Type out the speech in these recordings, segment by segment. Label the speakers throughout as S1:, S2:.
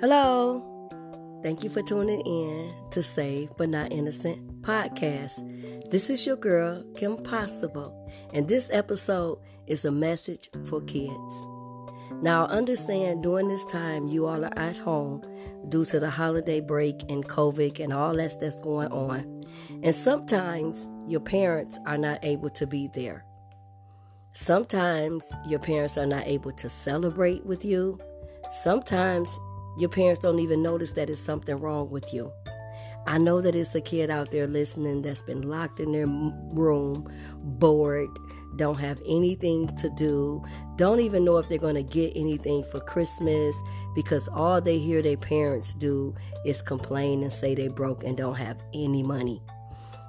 S1: Hello. Thank you for tuning in to Save But Not Innocent podcast. This is your girl, Kim Possible, and this episode is a message for kids. Now, understand during this time you all are at home due to the holiday break and COVID and all that that's going on. And sometimes your parents are not able to be there. Sometimes your parents are not able to celebrate with you. Sometimes your parents don't even notice that it's something wrong with you. I know that it's a kid out there listening that's been locked in their room, bored, don't have anything to do, don't even know if they're going to get anything for Christmas because all they hear their parents do is complain and say they broke and don't have any money.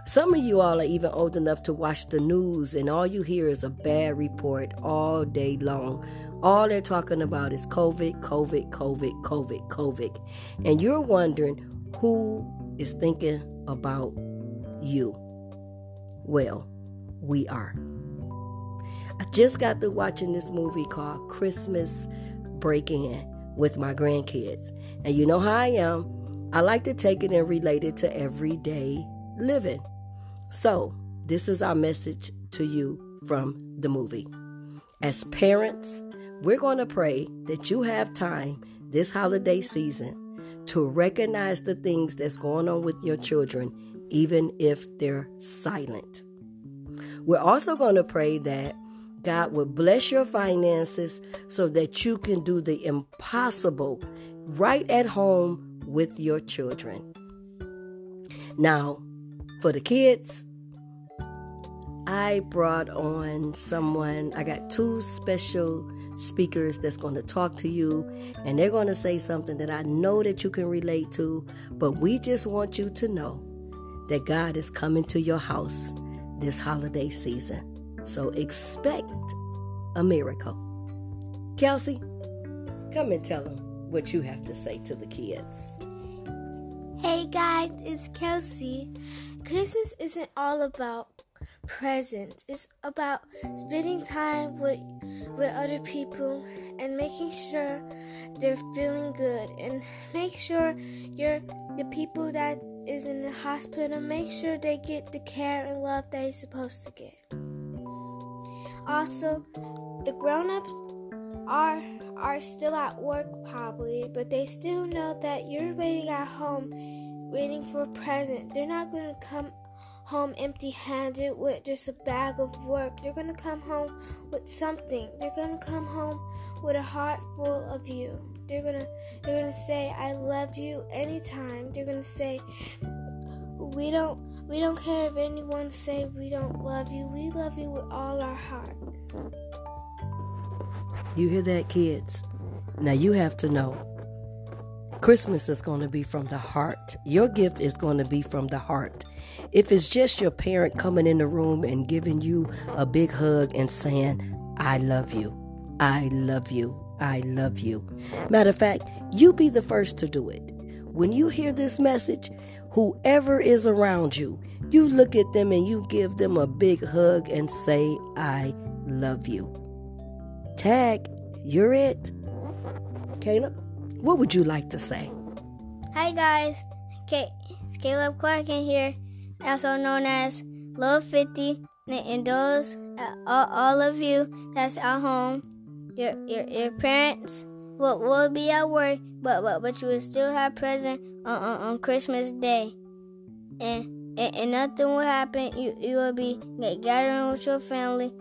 S1: Some of you all are even old enough to watch the news, and all you hear is a bad report all day long all they're talking about is COVID, COVID, COVID, COVID, COVID. And you're wondering who is thinking about you. Well, we are. I just got through watching this movie called Christmas Break In with my grandkids. And you know how I am. I like to take it and relate it to everyday living. So, this is our message to you from the movie. As parents, we're going to pray that you have time this holiday season to recognize the things that's going on with your children, even if they're silent. We're also going to pray that God will bless your finances so that you can do the impossible right at home with your children. Now, for the kids, I brought on someone, I got two special speakers that's going to talk to you and they're going to say something that I know that you can relate to, but we just want you to know that God is coming to your house this holiday season. So expect a miracle. Kelsey, come and tell them what you have to say to the kids.
S2: Hey guys, it's Kelsey. Christmas isn't all about presents. It's about spending time with with other people and making sure they're feeling good and make sure you're the people that is in the hospital make sure they get the care and love they're supposed to get. Also, the grown-ups are are still at work probably, but they still know that you're waiting at home waiting for a present. They're not going to come home empty handed with just a bag of work. They're going to come home with something. They're going to come home with a heart full of you. They're going to they're going to say I love you anytime. They're going to say we don't we don't care if anyone say we don't love you. We love you with all our heart.
S1: You hear that kids? Now you have to know Christmas is going to be from the heart. Your gift is going to be from the heart. If it's just your parent coming in the room and giving you a big hug and saying, I love you, I love you, I love you. Matter of fact, you be the first to do it. When you hear this message, whoever is around you, you look at them and you give them a big hug and say, I love you. Tag, you're it. Caleb? What would you like to say?
S3: Hi guys, Kate, it's Caleb Clark in here, also known as Love 50, and those, uh, all, all of you that's at home, your your, your parents will, will be at work, but, but but you will still have present on, on, on Christmas Day, and, and and nothing will happen. You you will be gathering with your family,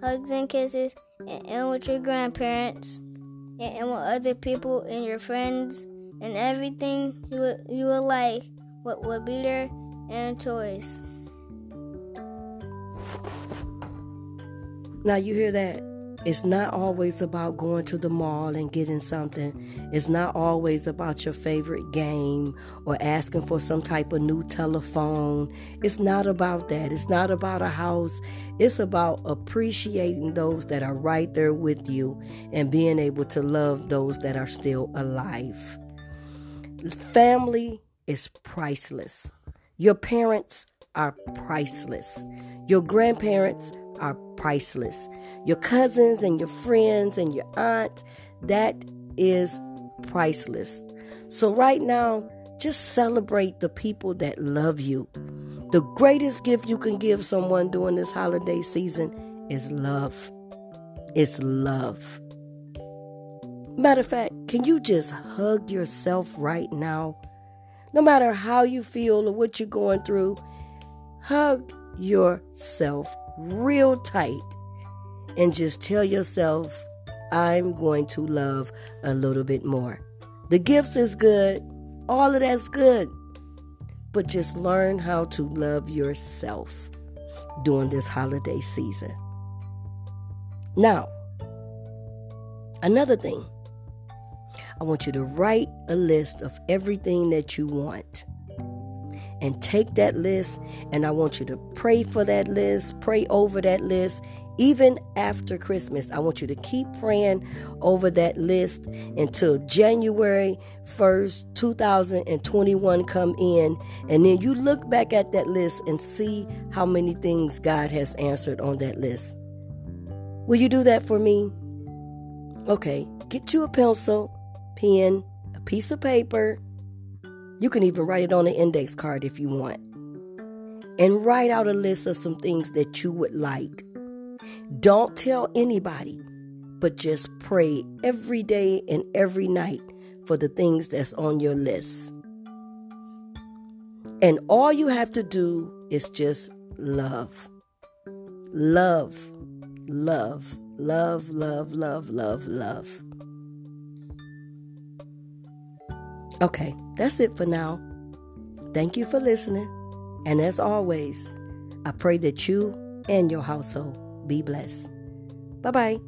S3: hugs and kisses, and, and with your grandparents and with other people and your friends and everything you would, you would like what would be there and toys.
S1: Now you hear that? It's not always about going to the mall and getting something. It's not always about your favorite game or asking for some type of new telephone. It's not about that. It's not about a house. It's about appreciating those that are right there with you and being able to love those that are still alive. Family is priceless. Your parents are priceless. Your grandparents are priceless. Your cousins and your friends and your aunt, that is priceless. So, right now, just celebrate the people that love you. The greatest gift you can give someone during this holiday season is love. It's love. Matter of fact, can you just hug yourself right now? No matter how you feel or what you're going through, hug yourself real tight and just tell yourself, I'm going to love a little bit more. The gifts is good, all of that's good, but just learn how to love yourself during this holiday season. Now, another thing I want you to write a list of everything that you want. And take that list, and I want you to pray for that list, pray over that list, even after Christmas. I want you to keep praying over that list until January 1st, 2021 come in. And then you look back at that list and see how many things God has answered on that list. Will you do that for me? Okay, get you a pencil pen, a piece of paper. You can even write it on an index card if you want. And write out a list of some things that you would like. Don't tell anybody, but just pray every day and every night for the things that's on your list. And all you have to do is just love. Love, love, love, love, love, love, love. Okay, that's it for now. Thank you for listening. And as always, I pray that you and your household be blessed. Bye bye.